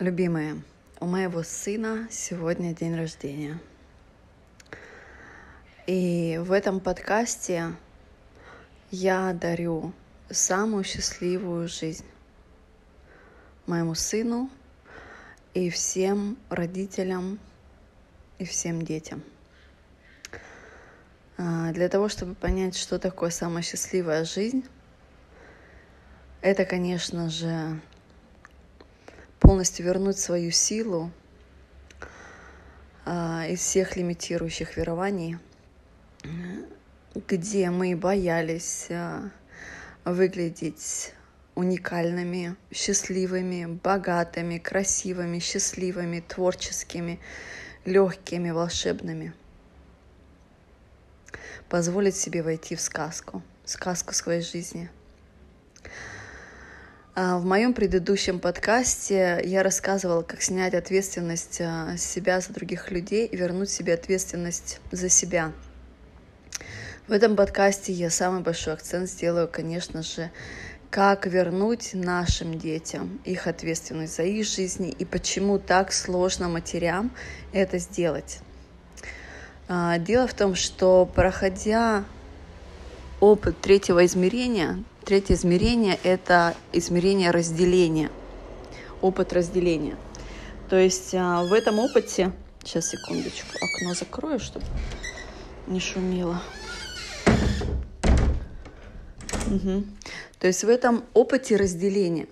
Любимые, у моего сына сегодня день рождения. И в этом подкасте я дарю самую счастливую жизнь моему сыну и всем родителям и всем детям. А, для того, чтобы понять, что такое самая счастливая жизнь, это, конечно же, полностью вернуть свою силу а, из всех лимитирующих верований, где мы боялись а, выглядеть уникальными, счастливыми, богатыми, красивыми, счастливыми, творческими, легкими, волшебными. Позволить себе войти в сказку, сказку своей жизни – в моем предыдущем подкасте я рассказывала, как снять ответственность а, с себя за других людей и вернуть себе ответственность за себя. В этом подкасте я самый большой акцент сделаю, конечно же, как вернуть нашим детям их ответственность за их жизни и почему так сложно матерям это сделать. А, дело в том, что проходя опыт третьего измерения, Третье измерение — это измерение разделения, опыт разделения. То есть а, в этом опыте... Сейчас, секундочку, окно закрою, чтобы не шумело. Угу. То есть в этом опыте разделения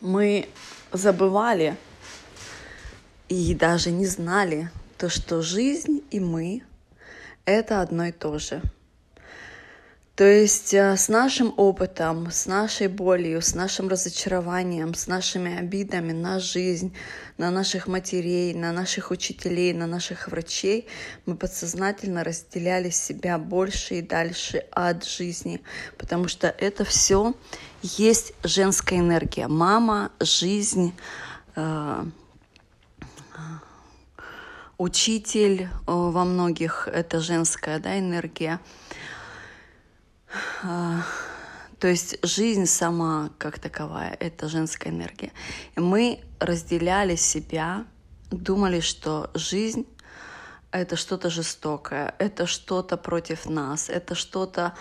мы забывали и даже не знали то, что жизнь и мы — это одно и то же — то есть э, с нашим опытом, с нашей болью, с нашим разочарованием, с нашими обидами на жизнь, на наших матерей, на наших учителей, на наших врачей, мы подсознательно разделяли себя больше и дальше от жизни, потому что это все есть женская энергия. Мама, жизнь, э, учитель э, во многих это женская да, энергия. А, то есть жизнь сама как таковая — это женская энергия. И мы разделяли себя, думали, что жизнь — это что-то жестокое, это что-то против нас, это что-то,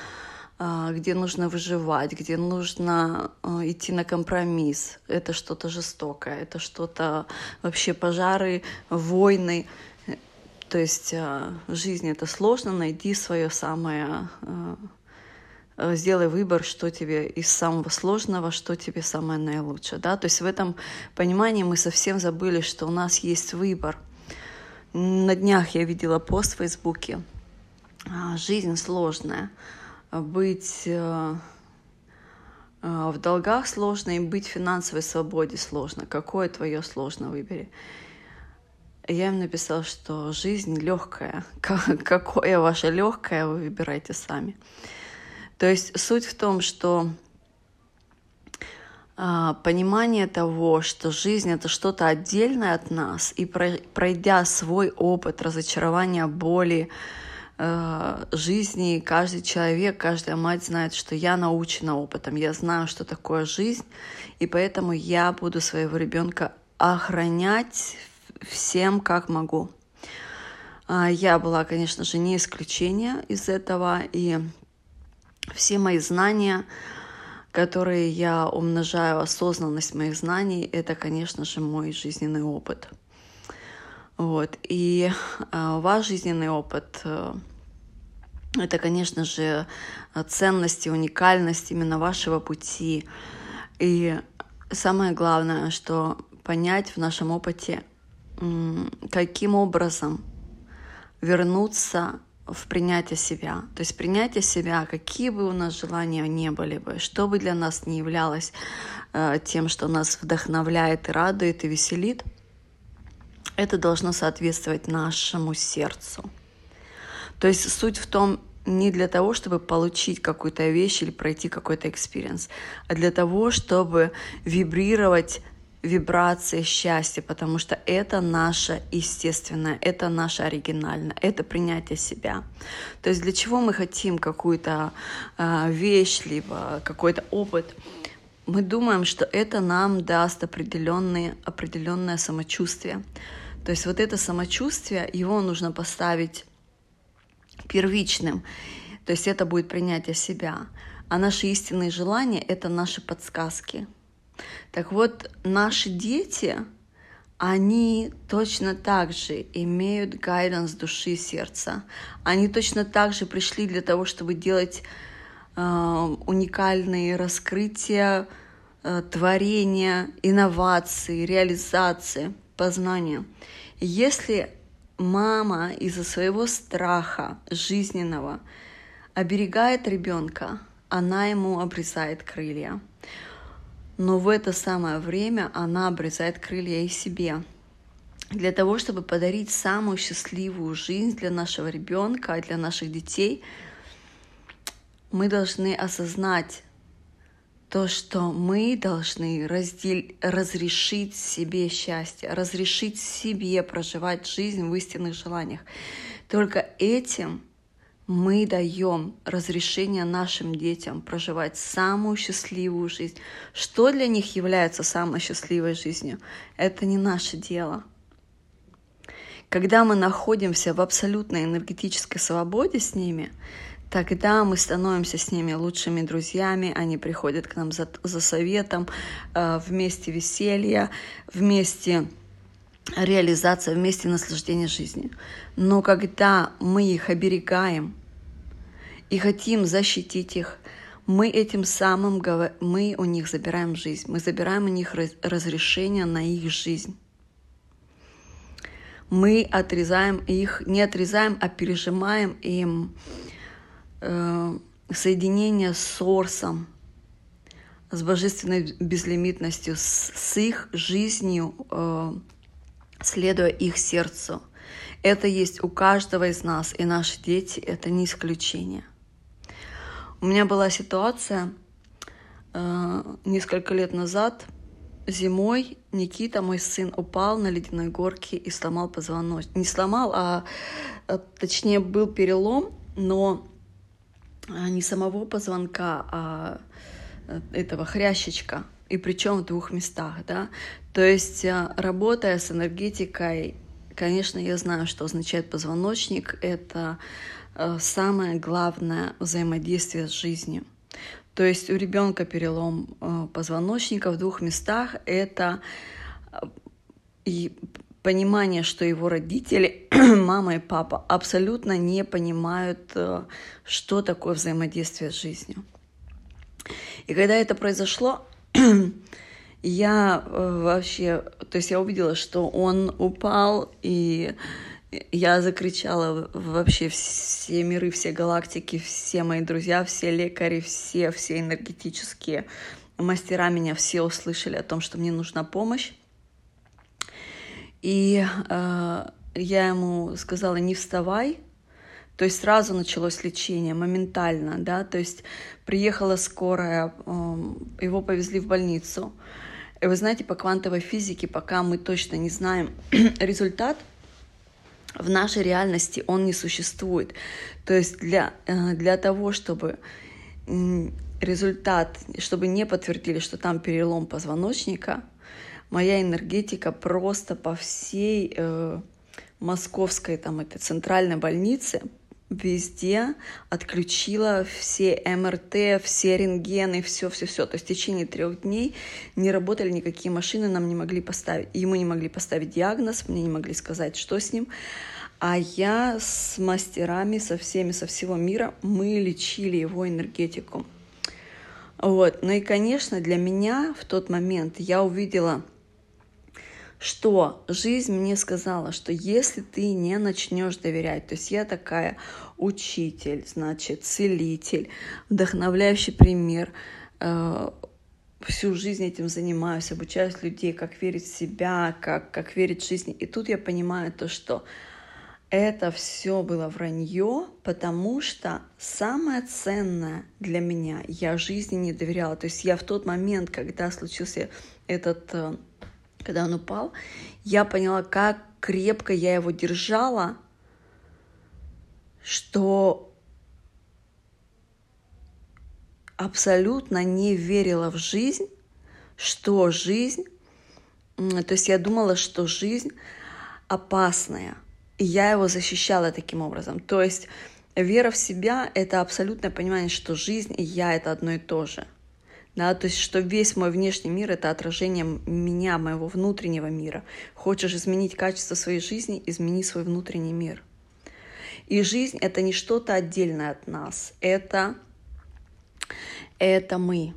а, где нужно выживать, где нужно а, идти на компромисс. Это что-то жестокое, это что-то вообще пожары, войны. То есть жизнь это сложно, найди свое самое сделай выбор, что тебе из самого сложного, что тебе самое наилучшее. Да? То есть в этом понимании мы совсем забыли, что у нас есть выбор. На днях я видела пост в Фейсбуке. А, жизнь сложная. Быть э, э, в долгах сложно и быть в финансовой свободе сложно. Какое твое сложно выбери. Я им написала, что жизнь легкая. Какое ваше легкое, вы выбирайте сами. То есть суть в том, что а, понимание того, что жизнь это что-то отдельное от нас, и пройдя свой опыт разочарования, боли, э, жизни, каждый человек, каждая мать знает, что я научена опытом, я знаю, что такое жизнь, и поэтому я буду своего ребенка охранять всем, как могу. А, я была, конечно же, не исключение из этого, и все мои знания, которые я умножаю, осознанность моих знаний, это, конечно же, мой жизненный опыт. Вот. И э, ваш жизненный опыт э, это, конечно же, ценность и уникальность именно вашего пути. И самое главное, что понять в нашем опыте, каким образом вернуться в принятие себя. То есть принятие себя, какие бы у нас желания не были бы, что бы для нас не являлось э, тем, что нас вдохновляет и радует и веселит, это должно соответствовать нашему сердцу. То есть суть в том, не для того, чтобы получить какую-то вещь или пройти какой-то experience, а для того, чтобы вибрировать вибрации счастья, потому что это наше естественное, это наше оригинальное, это принятие себя. То есть для чего мы хотим какую-то э, вещь, либо какой-то опыт? мы думаем, что это нам даст определенные, определенное самочувствие. То есть вот это самочувствие, его нужно поставить первичным. То есть это будет принятие себя. А наши истинные желания — это наши подсказки. Так вот, наши дети, они точно так же имеют гайденс души и сердца. Они точно так же пришли для того, чтобы делать э, уникальные раскрытия, э, творения, инновации, реализации, познания. Если мама из-за своего страха жизненного оберегает ребенка, она ему обрезает крылья. Но в это самое время она обрезает крылья и себе. Для того, чтобы подарить самую счастливую жизнь для нашего ребенка, для наших детей, мы должны осознать то, что мы должны раздел... разрешить себе счастье, разрешить себе проживать жизнь в истинных желаниях. Только этим мы даем разрешение нашим детям проживать самую счастливую жизнь. Что для них является самой счастливой жизнью? Это не наше дело. Когда мы находимся в абсолютной энергетической свободе с ними, тогда мы становимся с ними лучшими друзьями, они приходят к нам за, за советом, э, вместе веселья, вместе реализация вместе наслаждения жизнью. Но когда мы их оберегаем и хотим защитить их, мы этим самым мы у них забираем жизнь, мы забираем у них разрешение на их жизнь. Мы отрезаем их, не отрезаем, а пережимаем им э, соединение с Сорсом, с божественной безлимитностью, с, с их жизнью, э, следуя их сердцу. Это есть у каждого из нас, и наши дети — это не исключение. У меня была ситуация э, несколько лет назад, зимой Никита, мой сын, упал на ледяной горке и сломал позвоночник. Не сломал, а, а точнее был перелом, но э, не самого позвонка, а э, этого хрящичка, и причем в двух местах, да. То есть, э, работая с энергетикой, конечно, я знаю, что означает позвоночник. Это э, самое главное взаимодействие с жизнью. То есть у ребенка перелом э, позвоночника в двух местах — это и понимание, что его родители, мама и папа, абсолютно не понимают, что такое взаимодействие с жизнью. И когда это произошло, я э, вообще, то есть я увидела, что он упал, и я закричала вообще все миры, все галактики, все мои друзья, все лекари, все, все энергетические мастера меня все услышали о том, что мне нужна помощь. И э, я ему сказала, не вставай, то есть сразу началось лечение, моментально, да, то есть приехала скорая, эм, его повезли в больницу. И вы знаете, по квантовой физике, пока мы точно не знаем результат, в нашей реальности он не существует. То есть для, э, для того, чтобы результат, чтобы не подтвердили, что там перелом позвоночника, моя энергетика просто по всей э, московской там этой центральной больнице везде отключила все МРТ, все рентгены, все-все-все. То есть в течение трех дней не работали никакие машины, нам не могли поставить, ему не могли поставить диагноз, мне не могли сказать, что с ним. А я с мастерами, со всеми, со всего мира, мы лечили его энергетику. Вот. Ну и, конечно, для меня в тот момент я увидела что жизнь мне сказала, что если ты не начнешь доверять, то есть я такая учитель, значит, целитель, вдохновляющий пример, э, всю жизнь этим занимаюсь, обучаюсь людей, как верить в себя, как, как верить в жизнь. И тут я понимаю то, что это все было вранье, потому что самое ценное для меня я жизни не доверяла. То есть я в тот момент, когда случился этот э, когда он упал, я поняла, как крепко я его держала, что абсолютно не верила в жизнь, что жизнь, то есть я думала, что жизнь опасная, и я его защищала таким образом. То есть вера в себя — это абсолютное понимание, что жизнь и я — это одно и то же. Да, то есть, что весь мой внешний мир — это отражение меня, моего внутреннего мира. Хочешь изменить качество своей жизни — измени свой внутренний мир. И жизнь — это не что-то отдельное от нас. Это, это мы.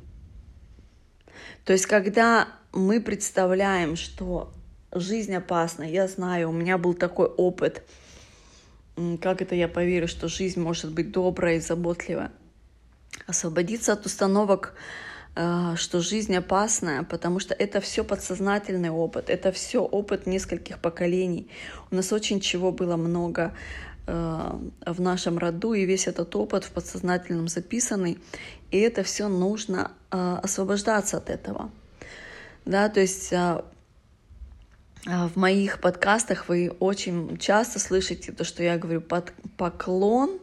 То есть, когда мы представляем, что жизнь опасна, я знаю, у меня был такой опыт, как это я поверю, что жизнь может быть добрая и заботливая. Освободиться от установок, что жизнь опасная, потому что это все подсознательный опыт, это все опыт нескольких поколений. У нас очень чего было много э, в нашем роду, и весь этот опыт в подсознательном записанный, и это все нужно э, освобождаться от этого. Да, то есть в моих подкастах вы очень часто слышите то, что я говорю, под поклон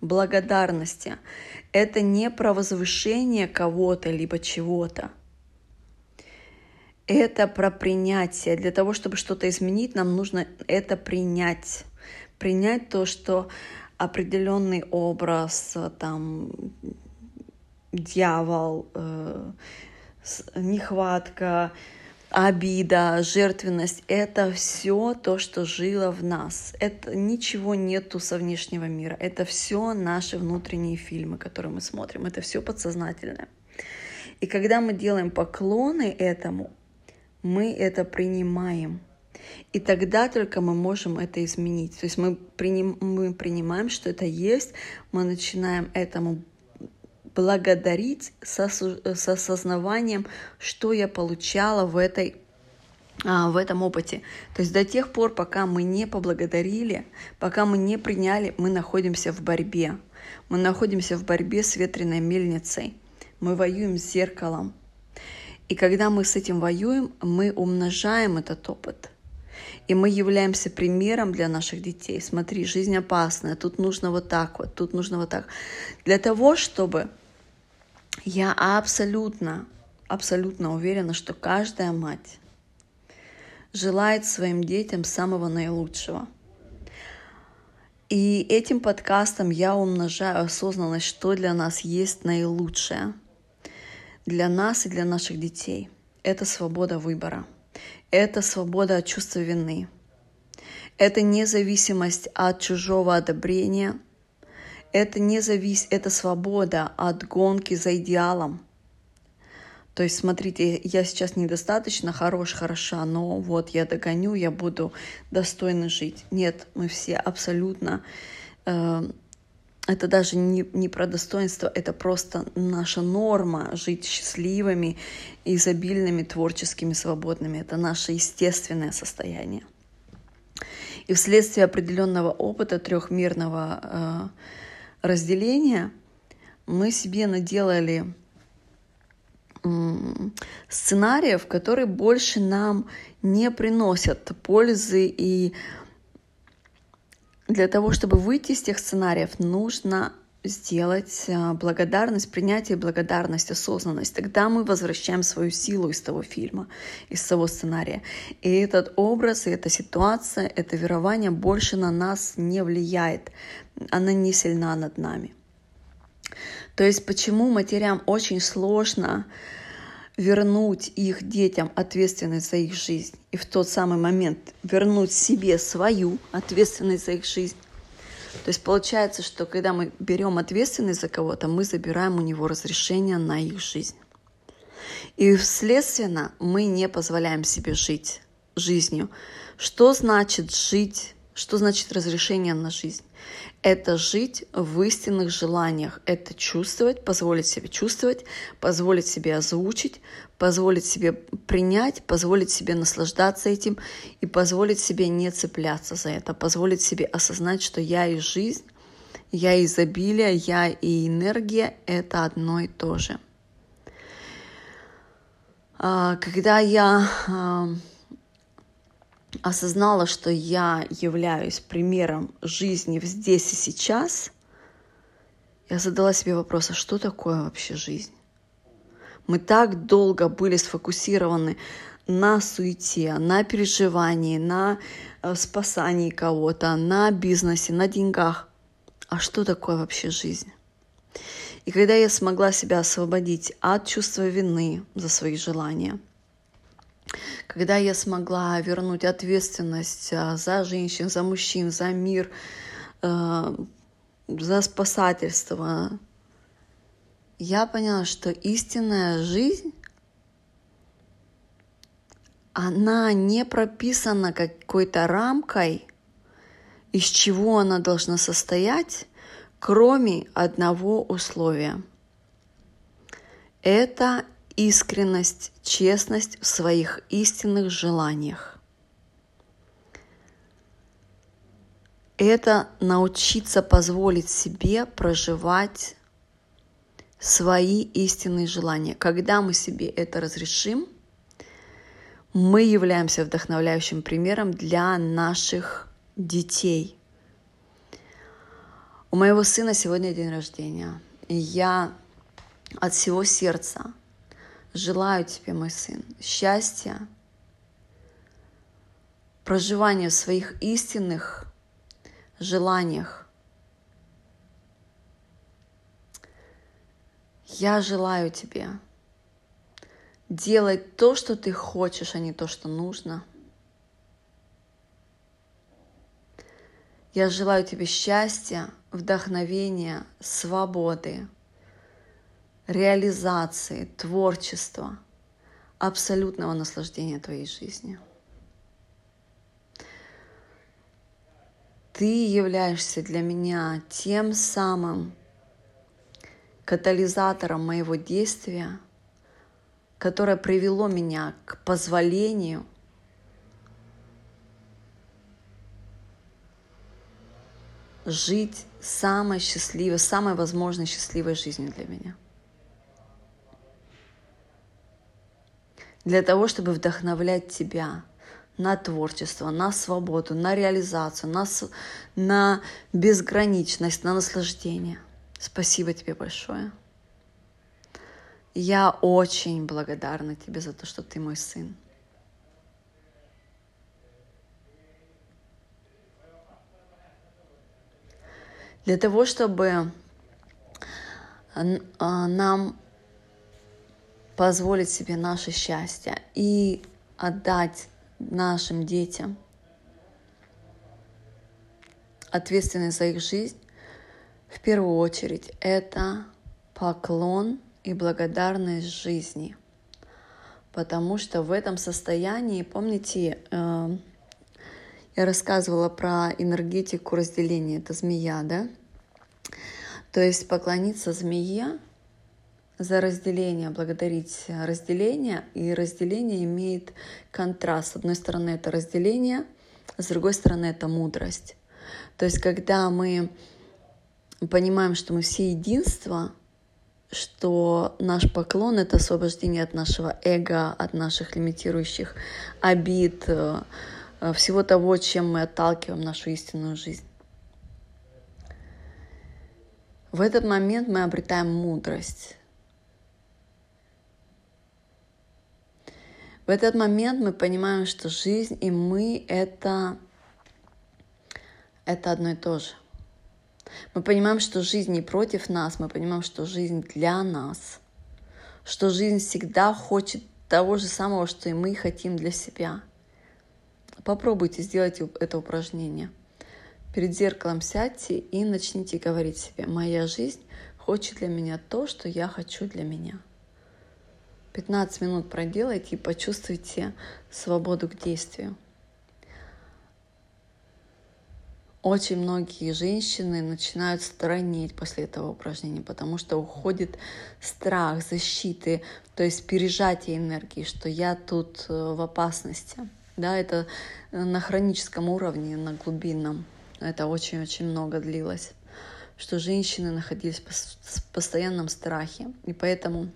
благодарности. Это не про возвышение кого-то либо чего-то. Это про принятие. Для того, чтобы что-то изменить, нам нужно это принять. Принять то, что определенный образ, там, дьявол, э, нехватка, обида, жертвенность — это все то, что жило в нас. Это ничего нету со внешнего мира. Это все наши внутренние фильмы, которые мы смотрим. Это все подсознательное. И когда мы делаем поклоны этому, мы это принимаем. И тогда только мы можем это изменить. То есть мы, приним, мы принимаем, что это есть, мы начинаем этому благодарить со, с осознаванием, что я получала в, этой, а, в этом опыте. То есть до тех пор, пока мы не поблагодарили, пока мы не приняли, мы находимся в борьбе. Мы находимся в борьбе с ветреной мельницей. Мы воюем с зеркалом. И когда мы с этим воюем, мы умножаем этот опыт. И мы являемся примером для наших детей. Смотри, жизнь опасная, тут нужно вот так вот, тут нужно вот так. Для того, чтобы я абсолютно, абсолютно уверена, что каждая мать желает своим детям самого наилучшего. И этим подкастом я умножаю осознанность, что для нас есть наилучшее. Для нас и для наших детей. Это свобода выбора. Это свобода от чувства вины. Это независимость от чужого одобрения – это не зависит, это свобода от гонки за идеалом. То есть, смотрите, я сейчас недостаточно хорош, хороша, но вот я догоню, я буду достойно жить. Нет, мы все абсолютно... Э, это даже не, не про достоинство, это просто наша норма жить счастливыми, изобильными, творческими, свободными. Это наше естественное состояние. И вследствие определенного опыта трехмерного э, разделения мы себе наделали сценариев, которые больше нам не приносят пользы. И для того, чтобы выйти из тех сценариев, нужно сделать а, благодарность, принятие благодарность, осознанность. Тогда мы возвращаем свою силу из того фильма, из того сценария. И этот образ, и эта ситуация, это верование больше на нас не влияет. Она не сильна над нами. То есть почему матерям очень сложно вернуть их детям ответственность за их жизнь и в тот самый момент вернуть себе свою ответственность за их жизнь, то есть получается, что когда мы берем ответственность за кого-то, мы забираем у него разрешение на их жизнь. И следственно мы не позволяем себе жить жизнью. Что значит жить? Что значит разрешение на жизнь? Это жить в истинных желаниях, это чувствовать, позволить себе чувствовать, позволить себе озвучить, позволить себе принять, позволить себе наслаждаться этим и позволить себе не цепляться за это, позволить себе осознать, что я и жизнь, я и изобилие, я и энергия — это одно и то же. А, когда я а, осознала, что я являюсь примером жизни здесь и сейчас, я задала себе вопрос, а что такое вообще жизнь? Мы так долго были сфокусированы на суете, на переживании, на э, спасании кого-то, на бизнесе, на деньгах. А что такое вообще жизнь? И когда я смогла себя освободить от чувства вины за свои желания, когда я смогла вернуть ответственность э, за женщин, за мужчин, за мир, э, за спасательство, я поняла, что истинная жизнь она не прописана какой-то рамкой, из чего она должна состоять, кроме одного условия. Это искренность, честность в своих истинных желаниях. Это научиться позволить себе проживать свои истинные желания. Когда мы себе это разрешим – мы являемся вдохновляющим примером для наших детей. У моего сына сегодня день рождения. И я от всего сердца желаю тебе, мой сын, счастья, проживания в своих истинных желаниях. Я желаю тебе делать то, что ты хочешь, а не то, что нужно. Я желаю тебе счастья, вдохновения, свободы, реализации, творчества, абсолютного наслаждения твоей жизнью. Ты являешься для меня тем самым катализатором моего действия – которое привело меня к позволению жить самой счастливой, самой возможной счастливой жизнью для меня. Для того, чтобы вдохновлять тебя на творчество, на свободу, на реализацию, на, на безграничность, на наслаждение. Спасибо тебе большое. Я очень благодарна тебе за то, что ты мой сын. Для того, чтобы а, нам позволить себе наше счастье и отдать нашим детям ответственность за их жизнь, в первую очередь это поклон – и благодарность жизни. Потому что в этом состоянии, помните, э, я рассказывала про энергетику разделения, это змея, да? То есть поклониться змее за разделение, благодарить разделение, и разделение имеет контраст. С одной стороны это разделение, с другой стороны это мудрость. То есть когда мы понимаем, что мы все единство, что наш поклон — это освобождение от нашего эго, от наших лимитирующих обид, э, э, всего того, чем мы отталкиваем нашу истинную жизнь. В этот момент мы обретаем мудрость. В этот момент мы понимаем, что жизнь и мы это, это одно и то же. Мы понимаем, что жизнь не против нас, мы понимаем, что жизнь для нас, что жизнь всегда хочет того же самого, что и мы хотим для себя. Попробуйте сделать это упражнение. Перед зеркалом сядьте и начните говорить себе, моя жизнь хочет для меня то, что я хочу для меня. 15 минут проделайте и почувствуйте свободу к действию. очень многие женщины начинают странеть после этого упражнения, потому что уходит страх, защиты, то есть пережатие энергии, что я тут э, в опасности. Да, это э, на хроническом уровне, на глубинном. Это очень-очень много длилось, что женщины находились в постоянном страхе. И поэтому,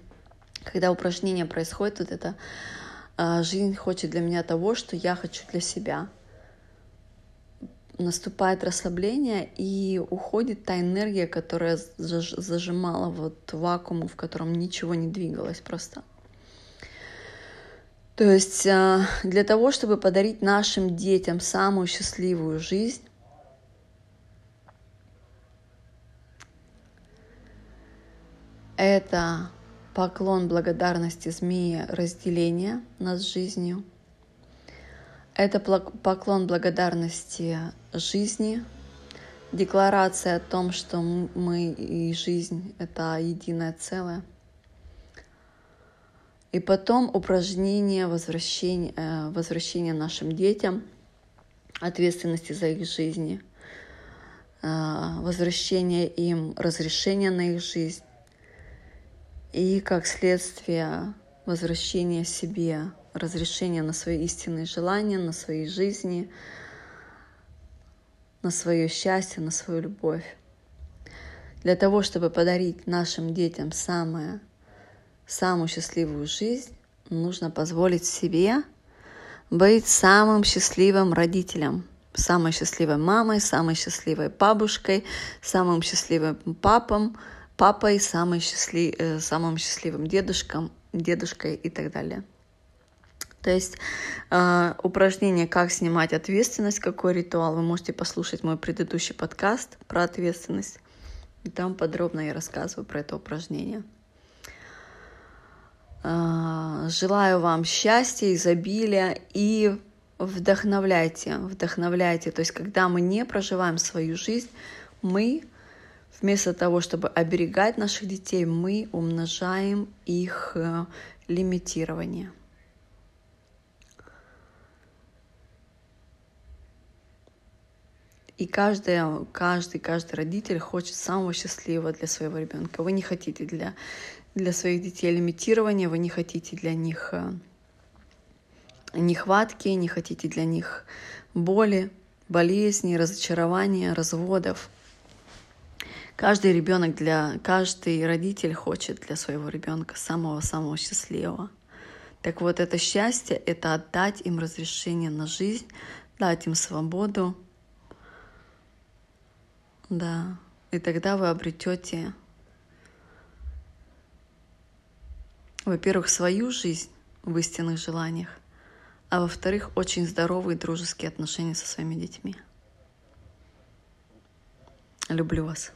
когда упражнение происходит, вот это э, жизнь хочет для меня того, что я хочу для себя – наступает расслабление и уходит та энергия, которая зажимала вот вакуум, в котором ничего не двигалось просто. То есть а, для того, чтобы подарить нашим детям самую счастливую жизнь, это поклон благодарности змеи разделения нас жизнью – это поклон благодарности жизни, декларация о том, что мы и жизнь — это единое целое. И потом упражнение возвращения, э, возвращения нашим детям ответственности за их жизни, э, возвращение им разрешения на их жизнь и, как следствие, возвращение себе разрешение на свои истинные желания, на свои жизни, на свое счастье, на свою любовь. Для того, чтобы подарить нашим детям самое, самую счастливую жизнь, нужно позволить себе быть самым счастливым родителем, самой счастливой мамой, самой счастливой бабушкой, самым счастливым папом, папой, самым, счастлив, э, самым счастливым дедушком, дедушкой и так далее. То есть э, упражнение «Как снимать ответственность», какой ритуал, вы можете послушать мой предыдущий подкаст про ответственность. И там подробно я рассказываю про это упражнение. Э, желаю вам счастья, изобилия и вдохновляйте, вдохновляйте. То есть когда мы не проживаем свою жизнь, мы вместо того, чтобы оберегать наших детей, мы умножаем их э, лимитирование. И каждый, каждый, каждый родитель хочет самого счастливого для своего ребенка. Вы не хотите для, для своих детей лимитирования, вы не хотите для них э, нехватки, не хотите для них боли, болезней, разочарования, разводов. Каждый ребенок для, каждый родитель хочет для своего ребенка самого-самого счастливого. Так вот, это счастье — это отдать им разрешение на жизнь, дать им свободу, да, и тогда вы обретете, во-первых, свою жизнь в истинных желаниях, а во-вторых, очень здоровые дружеские отношения со своими детьми. Люблю вас.